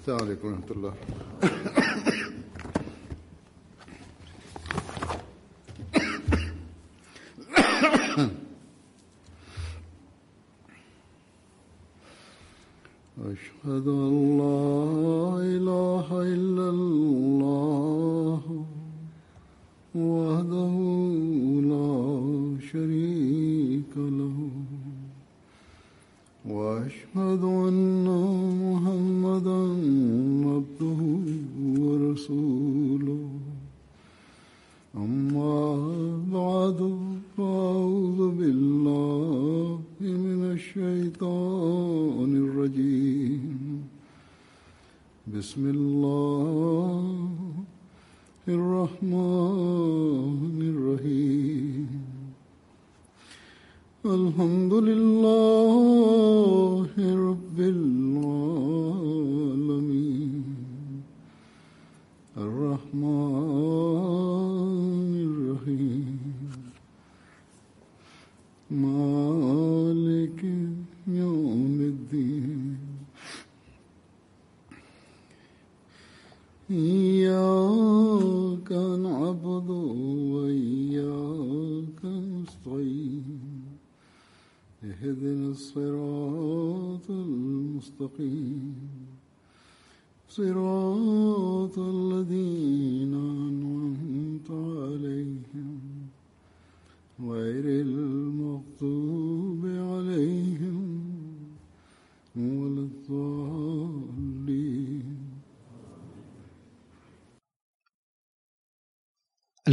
Assalamu alaikum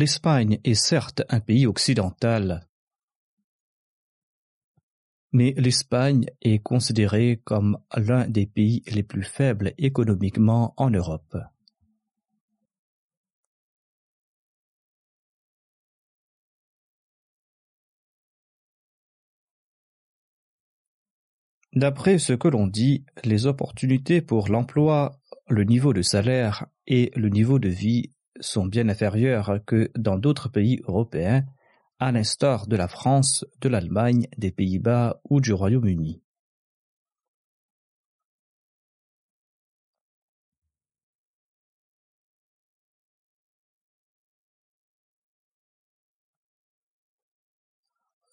L'Espagne est certes un pays occidental, mais l'Espagne est considérée comme l'un des pays les plus faibles économiquement en Europe. D'après ce que l'on dit, les opportunités pour l'emploi, le niveau de salaire et le niveau de vie sont bien inférieures que dans d'autres pays européens, à l'instar de la France, de l'Allemagne, des Pays-Bas ou du Royaume-Uni.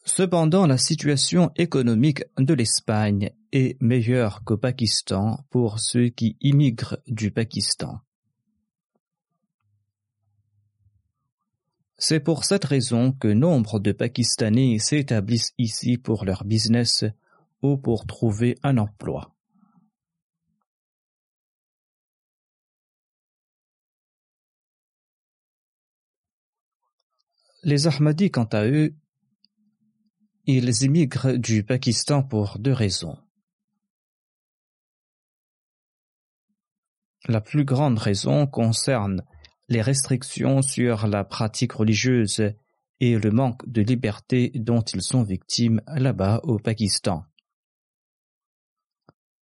Cependant, la situation économique de l'Espagne est meilleure qu'au Pakistan pour ceux qui immigrent du Pakistan. C'est pour cette raison que nombre de Pakistanais s'établissent ici pour leur business ou pour trouver un emploi. Les Ahmadis, quant à eux, ils immigrent du Pakistan pour deux raisons. La plus grande raison concerne les restrictions sur la pratique religieuse et le manque de liberté dont ils sont victimes là-bas au Pakistan.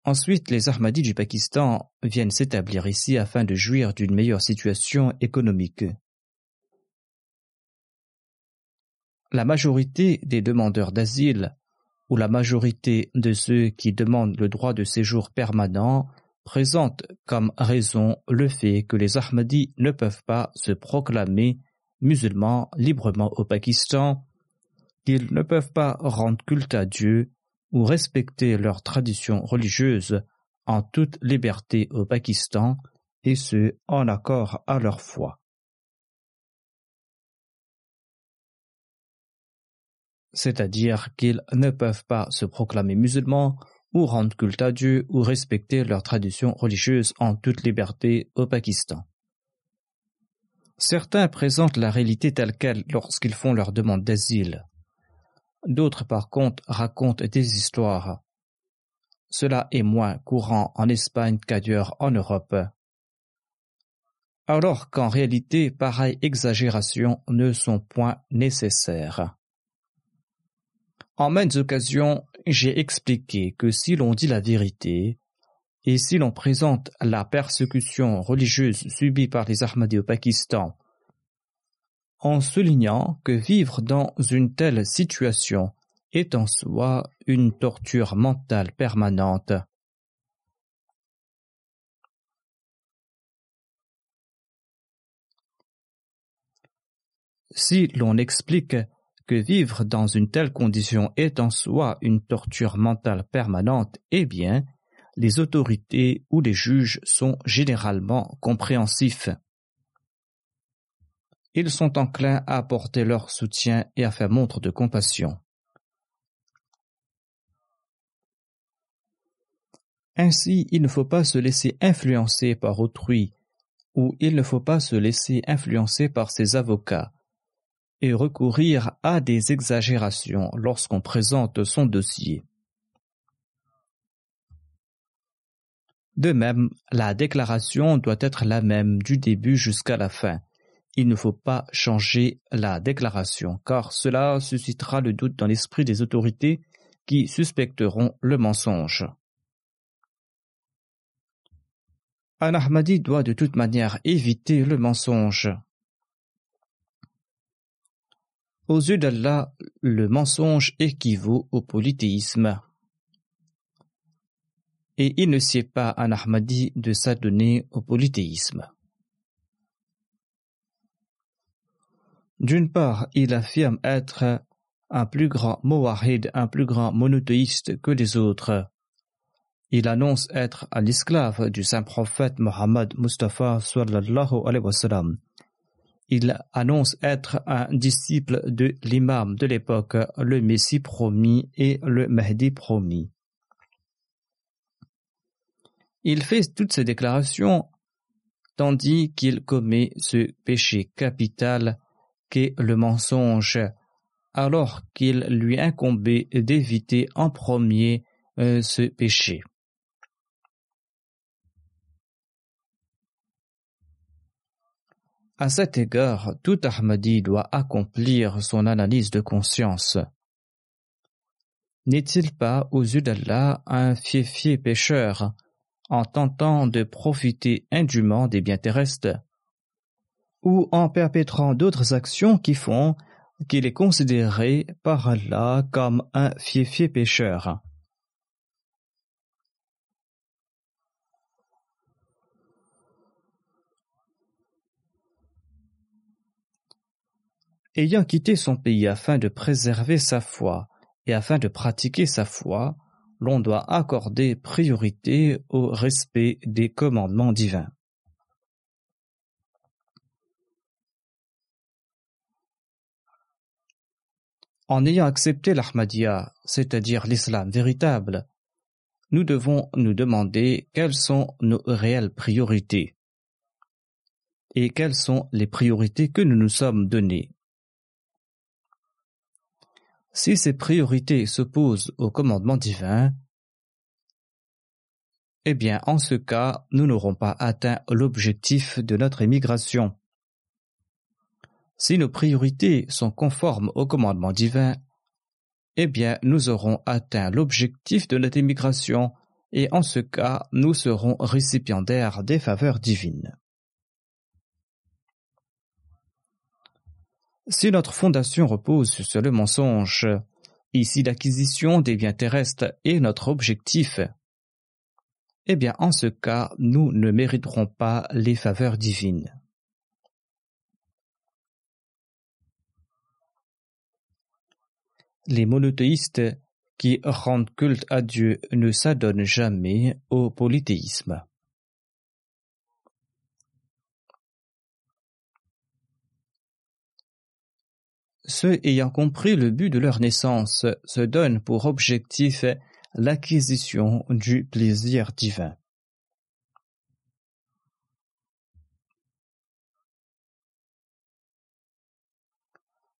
Ensuite, les Ahmadis du Pakistan viennent s'établir ici afin de jouir d'une meilleure situation économique. La majorité des demandeurs d'asile ou la majorité de ceux qui demandent le droit de séjour permanent présente comme raison le fait que les Ahmadis ne peuvent pas se proclamer musulmans librement au Pakistan, qu'ils ne peuvent pas rendre culte à Dieu ou respecter leurs traditions religieuses en toute liberté au Pakistan, et ce en accord à leur foi. C'est-à-dire qu'ils ne peuvent pas se proclamer musulmans ou rendre culte à Dieu ou respecter leurs traditions religieuses en toute liberté au Pakistan. Certains présentent la réalité telle qu'elle lorsqu'ils font leur demande d'asile. D'autres, par contre, racontent des histoires. Cela est moins courant en Espagne qu'ailleurs en Europe. Alors qu'en réalité, pareilles exagérations ne sont point nécessaires. En maintes occasions, j'ai expliqué que si l'on dit la vérité, et si l'on présente la persécution religieuse subie par les Ahmadis au Pakistan, en soulignant que vivre dans une telle situation est en soi une torture mentale permanente. Si l'on explique vivre dans une telle condition est en soi une torture mentale permanente, eh bien, les autorités ou les juges sont généralement compréhensifs. Ils sont enclins à apporter leur soutien et à faire montre de compassion. Ainsi, il ne faut pas se laisser influencer par autrui, ou il ne faut pas se laisser influencer par ses avocats, et recourir à des exagérations lorsqu'on présente son dossier. De même, la déclaration doit être la même du début jusqu'à la fin. Il ne faut pas changer la déclaration, car cela suscitera le doute dans l'esprit des autorités qui suspecteront le mensonge. Un Ahmadi doit de toute manière éviter le mensonge. Aux yeux d'Allah, le mensonge équivaut au polythéisme. Et il ne sied pas un Ahmadi de s'adonner au polythéisme. D'une part, il affirme être un plus grand Mowahid, un plus grand monothéiste que les autres. Il annonce être un esclave du saint prophète Mohammed Mustafa sallallahu alayhi wa sallam il annonce être un disciple de l'imam de l'époque, le Messie promis et le Mahdi promis. Il fait toutes ces déclarations tandis qu'il commet ce péché capital qu'est le mensonge, alors qu'il lui incombait d'éviter en premier euh, ce péché. À cet égard, tout Ahmadi doit accomplir son analyse de conscience. N'est-il pas aux yeux d'Allah un fier pécheur en tentant de profiter indûment des biens terrestres ou en perpétrant d'autres actions qui font qu'il est considéré par Allah comme un fier pécheur? Ayant quitté son pays afin de préserver sa foi et afin de pratiquer sa foi, l'on doit accorder priorité au respect des commandements divins. En ayant accepté l'Ahmadiyya, c'est-à-dire l'islam véritable, nous devons nous demander quelles sont nos réelles priorités et quelles sont les priorités que nous nous sommes données. Si ces priorités s'opposent au commandement divin, eh bien, en ce cas, nous n'aurons pas atteint l'objectif de notre émigration. Si nos priorités sont conformes au commandement divin, eh bien, nous aurons atteint l'objectif de notre émigration et en ce cas, nous serons récipiendaires des faveurs divines. Si notre fondation repose sur le mensonge, ici l'acquisition des biens terrestres est notre objectif, eh bien en ce cas nous ne mériterons pas les faveurs divines. Les monothéistes qui rendent culte à Dieu ne s'adonnent jamais au polythéisme. Ceux ayant compris le but de leur naissance se donnent pour objectif l'acquisition du plaisir divin.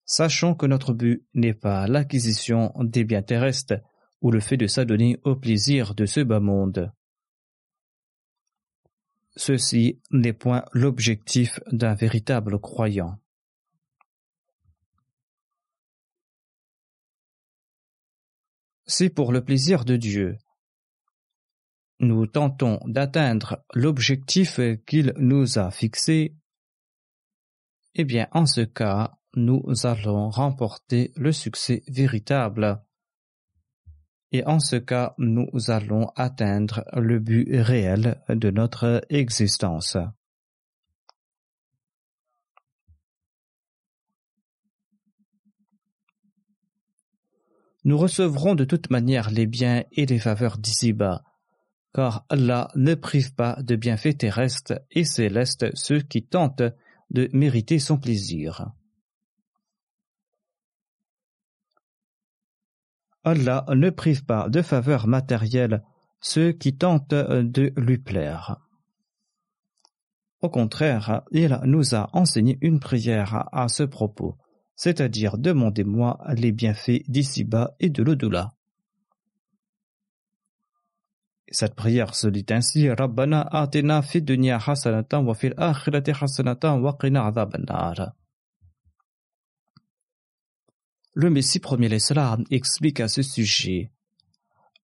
Sachons que notre but n'est pas l'acquisition des biens terrestres ou le fait de s'adonner au plaisir de ce bas monde. Ceci n'est point l'objectif d'un véritable croyant. C'est pour le plaisir de Dieu. Nous tentons d'atteindre l'objectif qu'il nous a fixé, eh bien en ce cas, nous allons remporter le succès véritable. Et en ce cas, nous allons atteindre le but réel de notre existence. Nous recevrons de toute manière les biens et les faveurs d'ici-bas, car Allah ne prive pas de bienfaits terrestres et célestes ceux qui tentent de mériter son plaisir. Allah ne prive pas de faveurs matérielles ceux qui tentent de lui plaire. Au contraire, il nous a enseigné une prière à ce propos, c'est-à-dire demandez-moi les bienfaits d'ici-bas et de l'au-delà. Cette prière se dit ainsi Rabbana atina dunya wa fil akhirati hasanatan wa qina Le Messie premier l'Islam explique à ce sujet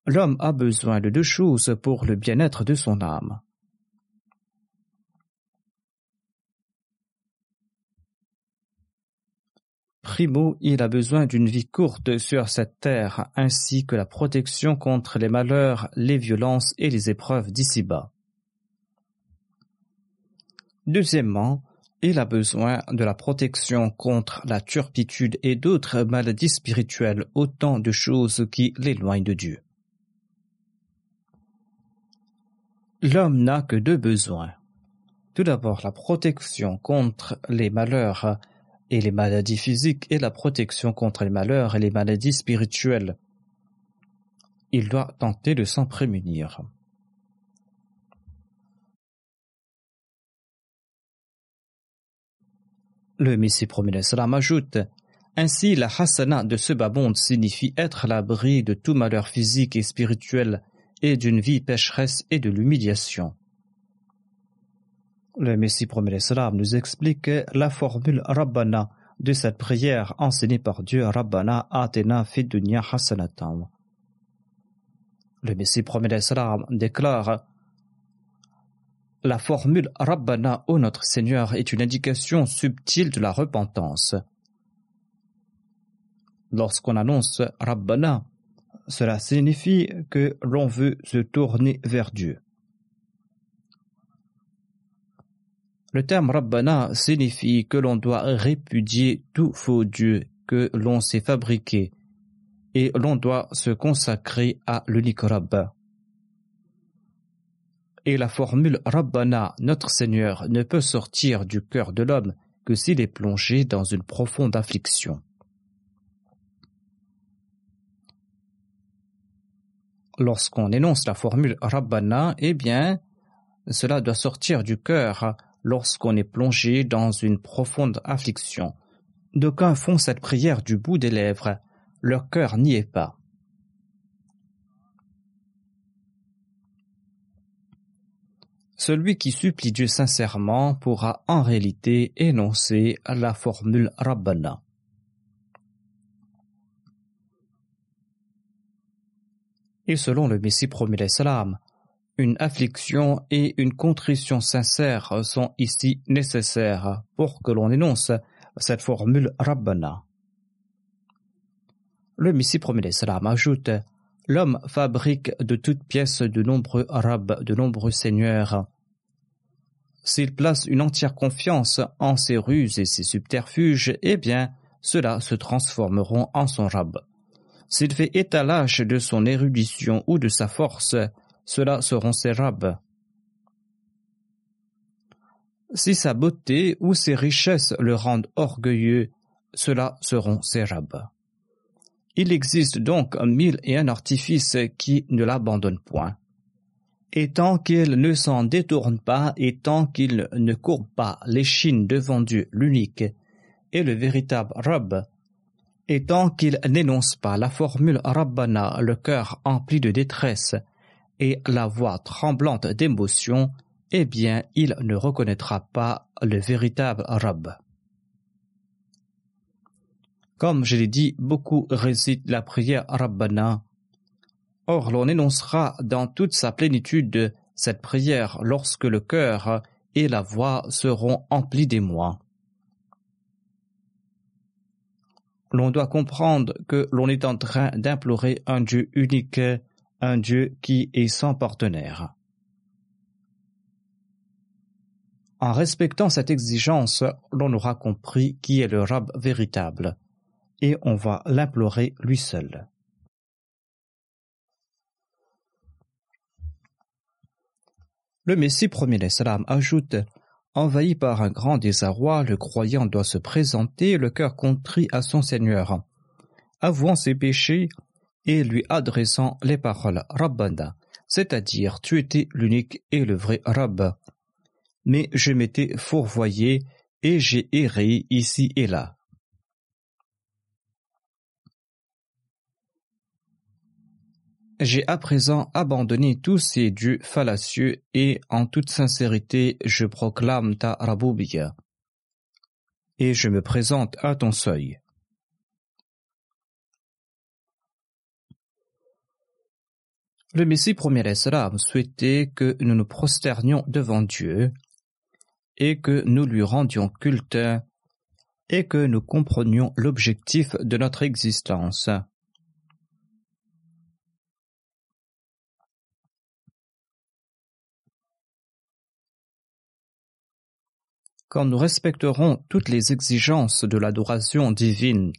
L'homme a besoin de deux choses pour le bien-être de son âme. Primo, il a besoin d'une vie courte sur cette terre, ainsi que la protection contre les malheurs, les violences et les épreuves d'ici-bas. Deuxièmement, il a besoin de la protection contre la turpitude et d'autres maladies spirituelles, autant de choses qui l'éloignent de Dieu. L'homme n'a que deux besoins. Tout d'abord la protection contre les malheurs et les maladies physiques et la protection contre les malheurs et les maladies spirituelles. Il doit tenter de s'en prémunir. Le Messie premier ajoute Ainsi, la hasana de ce babonde signifie être l'abri de tout malheur physique et spirituel et d'une vie pécheresse et de l'humiliation. Le Messie premier salam nous explique la formule Rabbana de cette prière enseignée par Dieu Rabbana Atena Fid Dunya Hasanatam. Le Messie premier salam déclare La formule Rabbana, ô notre Seigneur, est une indication subtile de la repentance. Lorsqu'on annonce Rabbana, cela signifie que l'on veut se tourner vers Dieu. Le terme Rabbana signifie que l'on doit répudier tout faux Dieu que l'on s'est fabriqué et l'on doit se consacrer à l'unique Rabb. Et la formule Rabbana, notre Seigneur, ne peut sortir du cœur de l'homme que s'il est plongé dans une profonde affliction. Lorsqu'on énonce la formule Rabbana, eh bien, cela doit sortir du cœur lorsqu'on est plongé dans une profonde affliction. D'aucuns font cette prière du bout des lèvres, leur cœur n'y est pas. Celui qui supplie Dieu sincèrement pourra en réalité énoncer la formule Rabbana. Et selon le Messie promis l'Islam, une affliction et une contrition sincère sont ici nécessaires pour que l'on énonce cette formule Rabbana. Le Messie premier salam ajoute L'homme fabrique de toutes pièces de nombreux arabes, de nombreux seigneurs. S'il place une entière confiance en ses ruses et ses subterfuges, eh bien, ceux-là se transformeront en son rab. S'il fait étalage de son érudition ou de sa force, ceux-là seront ses rabs. Si sa beauté ou ses richesses le rendent orgueilleux, ceux-là seront ses rabs. Il existe donc mille et un artifices qui ne l'abandonnent point. Et tant qu'il ne s'en détourne pas, et tant qu'il ne courbe pas l'échine devant Dieu l'unique et le véritable Rab, et tant qu'il n'énonce pas la formule Rabbana, le cœur empli de détresse, et la voix tremblante d'émotion, eh bien il ne reconnaîtra pas le véritable Rab. Comme je l'ai dit, beaucoup récitent la prière Rabbana. Or, l'on énoncera dans toute sa plénitude cette prière lorsque le cœur et la voix seront emplis d'émoi. L'on doit comprendre que l'on est en train d'implorer un Dieu unique un Dieu qui est sans partenaire. En respectant cette exigence, l'on aura compris qui est le Rab véritable, et on va l'implorer lui seul. Le Messie premier l'Islam ajoute Envahi par un grand désarroi, le croyant doit se présenter le cœur contrit à son Seigneur. Avouant ses péchés, et lui adressant les paroles Rabbana, c'est-à-dire tu étais l'unique et le vrai Rabb. Mais je m'étais fourvoyé et j'ai erré ici et là. J'ai à présent abandonné tous ces dieux fallacieux et en toute sincérité je proclame ta Raboubiya et je me présente à ton seuil. Le Messie premier Islam souhaitait que nous nous prosternions devant Dieu et que nous lui rendions culte et que nous comprenions l'objectif de notre existence. Quand nous respecterons toutes les exigences de l'adoration divine,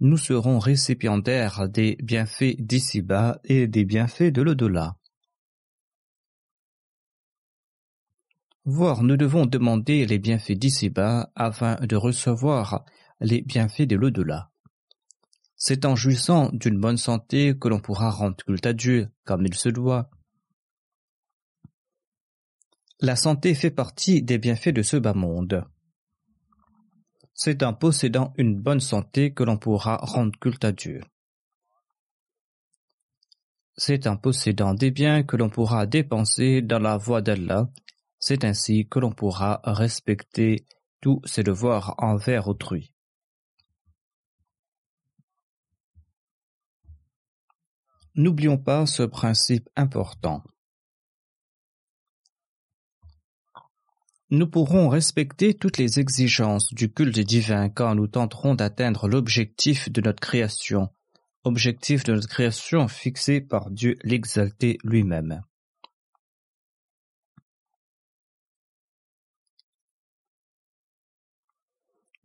nous serons récipiendaires des bienfaits d'ici-bas et des bienfaits de l'au-delà. Voire nous devons demander les bienfaits d'ici-bas afin de recevoir les bienfaits de l'au-delà. C'est en jouissant d'une bonne santé que l'on pourra rendre culte à Dieu comme il se doit, la santé fait partie des bienfaits de ce bas monde. C'est en possédant une bonne santé que l'on pourra rendre culte à Dieu. C'est en possédant des biens que l'on pourra dépenser dans la voie d'Allah. C'est ainsi que l'on pourra respecter tous ses devoirs envers autrui. N'oublions pas ce principe important. Nous pourrons respecter toutes les exigences du culte divin quand nous tenterons d'atteindre l'objectif de notre création, objectif de notre création fixé par Dieu l'exalté lui-même.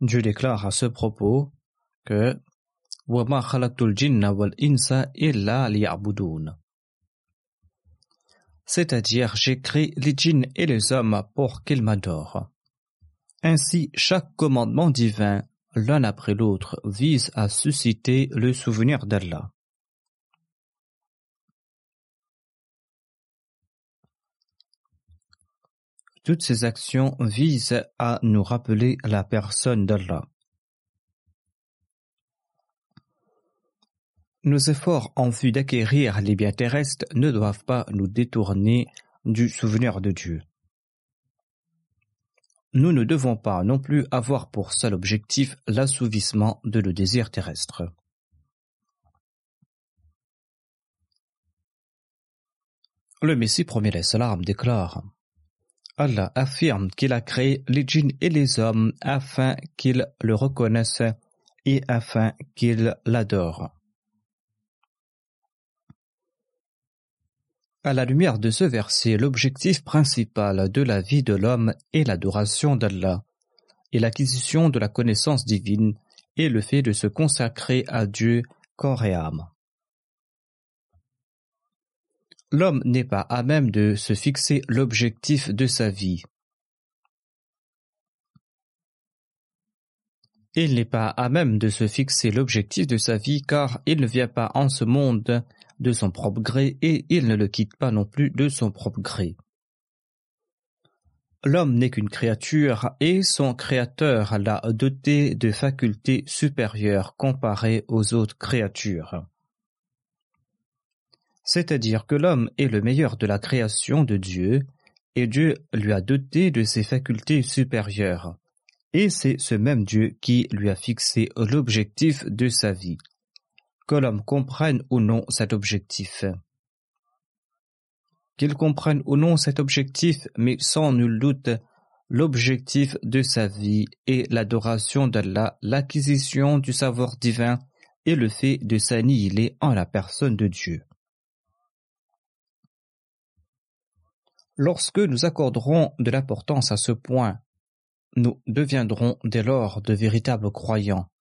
Dieu déclare à ce propos que c'est-à-dire j'ai créé les djinns et les hommes pour qu'ils m'adorent. Ainsi, chaque commandement divin, l'un après l'autre, vise à susciter le souvenir d'Allah. Toutes ces actions visent à nous rappeler la personne d'Allah. Nos efforts en vue d'acquérir les biens terrestres ne doivent pas nous détourner du souvenir de Dieu. Nous ne devons pas non plus avoir pour seul objectif l'assouvissement de le désir terrestre. Le Messie premier salam déclare Allah affirme qu'il a créé les djinns et les hommes afin qu'ils le reconnaissent et afin qu'ils l'adorent. À la lumière de ce verset, l'objectif principal de la vie de l'homme est l'adoration d'Allah et l'acquisition de la connaissance divine et le fait de se consacrer à Dieu corps et âme. L'homme n'est pas à même de se fixer l'objectif de sa vie. Il n'est pas à même de se fixer l'objectif de sa vie car il ne vient pas en ce monde de son propre gré et il ne le quitte pas non plus de son propre gré. L'homme n'est qu'une créature et son créateur l'a doté de facultés supérieures comparées aux autres créatures. C'est-à-dire que l'homme est le meilleur de la création de Dieu et Dieu lui a doté de ses facultés supérieures. Et c'est ce même Dieu qui lui a fixé l'objectif de sa vie que l'homme comprenne ou non cet objectif. Qu'il comprenne ou non cet objectif, mais sans nul doute, l'objectif de sa vie est l'adoration d'Allah, l'acquisition du savoir divin et le fait de s'annihiler en la personne de Dieu. Lorsque nous accorderons de l'importance à ce point, nous deviendrons dès lors de véritables croyants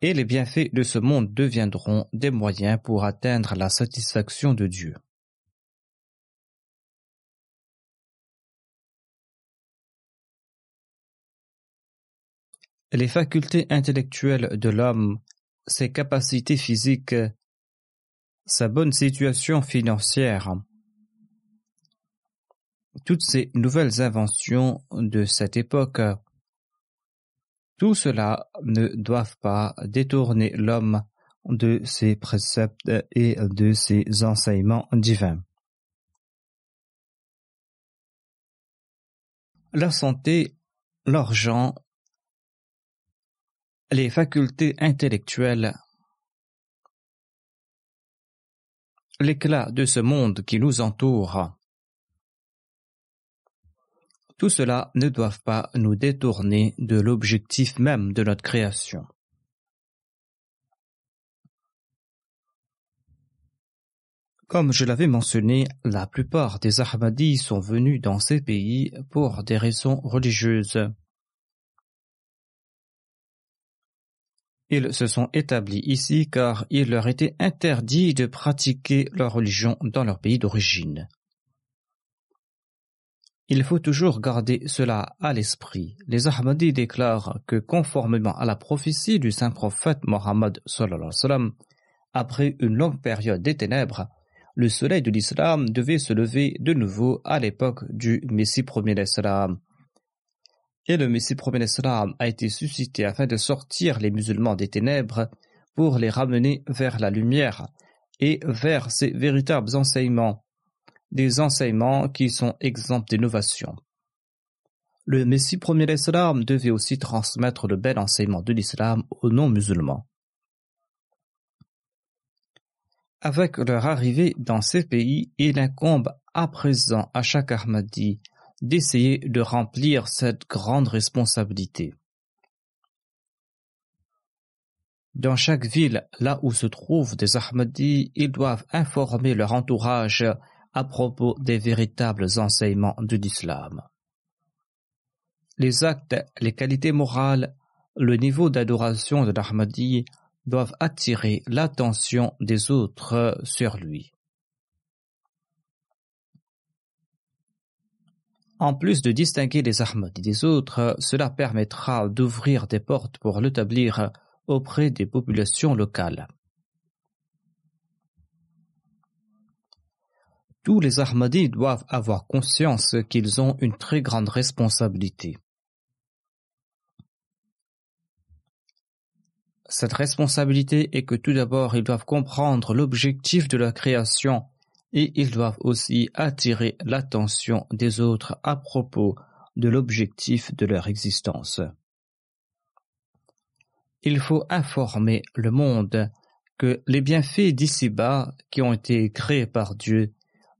et les bienfaits de ce monde deviendront des moyens pour atteindre la satisfaction de Dieu. Les facultés intellectuelles de l'homme, ses capacités physiques, sa bonne situation financière, toutes ces nouvelles inventions de cette époque tout cela ne doivent pas détourner l'homme de ses préceptes et de ses enseignements divins. La santé, l'argent, les facultés intellectuelles, l'éclat de ce monde qui nous entoure, tout cela ne doit pas nous détourner de l'objectif même de notre création. Comme je l'avais mentionné, la plupart des Ahmadis sont venus dans ces pays pour des raisons religieuses. Ils se sont établis ici car il leur était interdit de pratiquer leur religion dans leur pays d'origine. Il faut toujours garder cela à l'esprit. Les Ahmadis déclarent que conformément à la prophétie du saint prophète Mohammed après une longue période des ténèbres, le soleil de l'islam devait se lever de nouveau à l'époque du Messie premier d'Islam. Et le Messie premier d'Islam a été suscité afin de sortir les musulmans des ténèbres pour les ramener vers la lumière et vers ses véritables enseignements, des enseignements qui sont exempts d'innovation. Le Messie premier d'Islam devait aussi transmettre le bel enseignement de l'islam aux non-musulmans. Avec leur arrivée dans ces pays, il incombe à présent à chaque Ahmadi d'essayer de remplir cette grande responsabilité. Dans chaque ville, là où se trouvent des Ahmadis, ils doivent informer leur entourage à propos des véritables enseignements de l'islam. Les actes, les qualités morales, le niveau d'adoration de l'Ahmadi doivent attirer l'attention des autres sur lui. En plus de distinguer les Ahmadis des autres, cela permettra d'ouvrir des portes pour l'établir auprès des populations locales. Tous les Ahmadis doivent avoir conscience qu'ils ont une très grande responsabilité. Cette responsabilité est que tout d'abord ils doivent comprendre l'objectif de la création et ils doivent aussi attirer l'attention des autres à propos de l'objectif de leur existence. Il faut informer le monde que les bienfaits d'ici-bas qui ont été créés par Dieu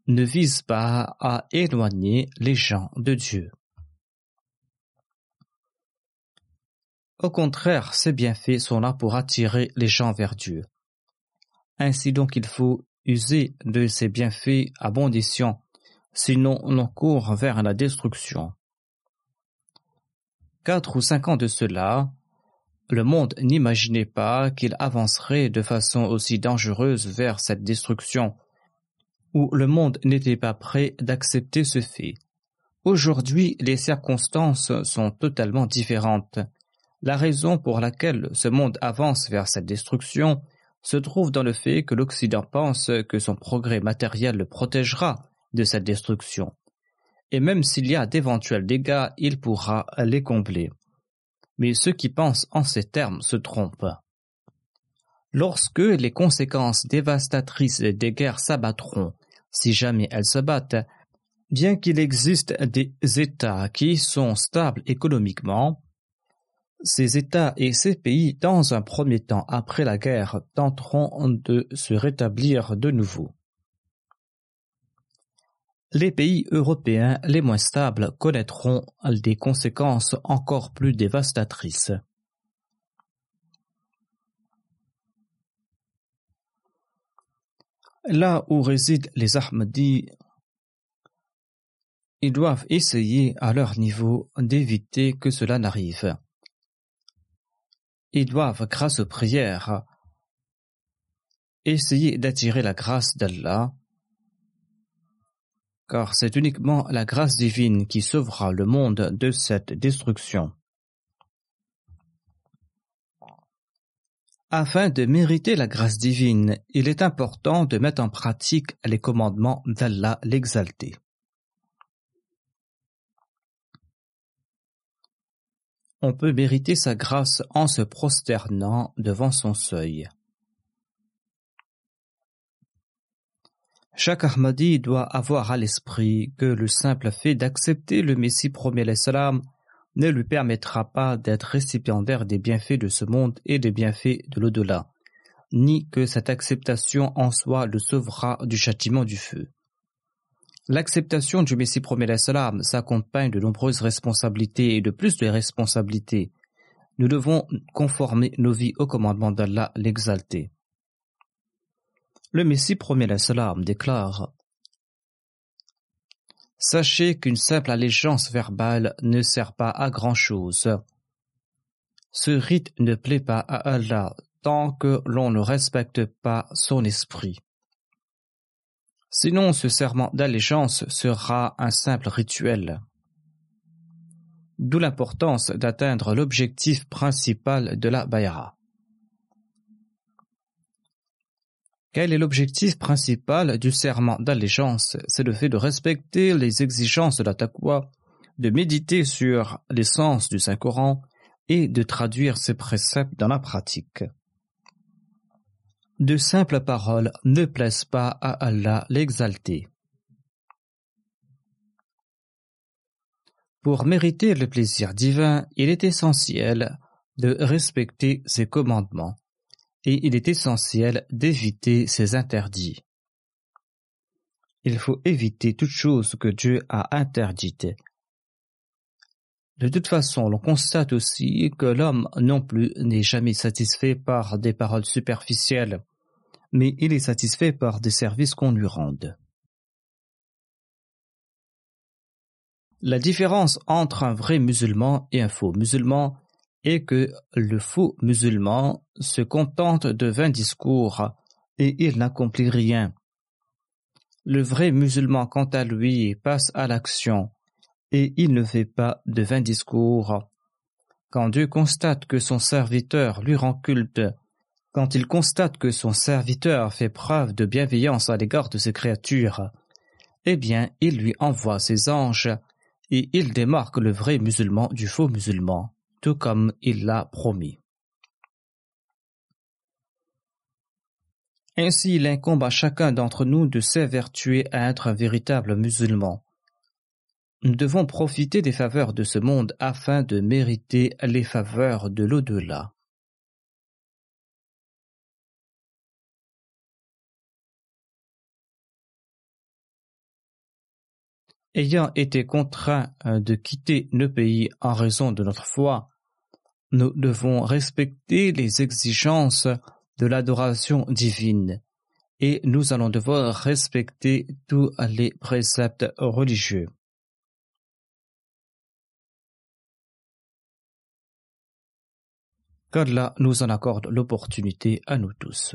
ne visent pas à éloigner les gens de Dieu. Au contraire, ces bienfaits sont là pour attirer les gens vers Dieu. Ainsi donc il faut user de ces bienfaits à bon sinon on court vers la destruction. Quatre ou cinq ans de cela, le monde n'imaginait pas qu'il avancerait de façon aussi dangereuse vers cette destruction, ou le monde n'était pas prêt d'accepter ce fait. Aujourd'hui, les circonstances sont totalement différentes. La raison pour laquelle ce monde avance vers cette destruction se trouve dans le fait que l'Occident pense que son progrès matériel le protégera de cette destruction. Et même s'il y a d'éventuels dégâts, il pourra les combler. Mais ceux qui pensent en ces termes se trompent. Lorsque les conséquences dévastatrices des guerres s'abattront, si jamais elles se battent, bien qu'il existe des États qui sont stables économiquement, ces États et ces pays, dans un premier temps après la guerre, tenteront de se rétablir de nouveau. Les pays européens les moins stables connaîtront des conséquences encore plus dévastatrices. Là où résident les Ahmadis, ils doivent essayer à leur niveau d'éviter que cela n'arrive. Ils doivent, grâce aux prières, essayer d'attirer la grâce d'Allah, car c'est uniquement la grâce divine qui sauvera le monde de cette destruction. Afin de mériter la grâce divine, il est important de mettre en pratique les commandements d'Allah l'exalté. On peut mériter sa grâce en se prosternant devant son seuil. Chaque Ahmadi doit avoir à l'esprit que le simple fait d'accepter le Messie premier salam ne lui permettra pas d'être récipiendaire des bienfaits de ce monde et des bienfaits de l'au-delà, ni que cette acceptation en soi le sauvera du châtiment du feu. L'acceptation du Messie premier salam s'accompagne de nombreuses responsabilités et de plus de responsabilités. Nous devons conformer nos vies au commandement d'Allah l'exalté. Le Messie premier salam déclare Sachez qu'une simple allégeance verbale ne sert pas à grand-chose. Ce rite ne plaît pas à Allah tant que l'on ne respecte pas son esprit. Sinon ce serment d'allégeance sera un simple rituel. D'où l'importance d'atteindre l'objectif principal de la bayra. Quel est l'objectif principal du serment d'allégeance? C'est le fait de respecter les exigences de la taqwa, de méditer sur l'essence du Saint-Coran et de traduire ses préceptes dans la pratique. De simples paroles ne plaisent pas à Allah l'exalté. Pour mériter le plaisir divin, il est essentiel de respecter ses commandements et il est essentiel d'éviter ces interdits. Il faut éviter toute chose que Dieu a interdite. De toute façon, l'on constate aussi que l'homme non plus n'est jamais satisfait par des paroles superficielles, mais il est satisfait par des services qu'on lui rende. La différence entre un vrai musulman et un faux musulman et que le faux musulman se contente de vains discours et il n'accomplit rien. Le vrai musulman, quant à lui, passe à l'action et il ne fait pas de vains discours. Quand Dieu constate que son serviteur lui rend culte, quand il constate que son serviteur fait preuve de bienveillance à l'égard de ses créatures, eh bien, il lui envoie ses anges et il démarque le vrai musulman du faux musulman tout comme il l'a promis. Ainsi, il incombe à chacun d'entre nous de s'évertuer à être un véritable musulman. Nous devons profiter des faveurs de ce monde afin de mériter les faveurs de l'au-delà. Ayant été contraints euh, de quitter nos pays en raison de notre foi, nous devons respecter les exigences de l'adoration divine et nous allons devoir respecter tous les préceptes religieux. Qu'Allah nous en accorde l'opportunité à nous tous.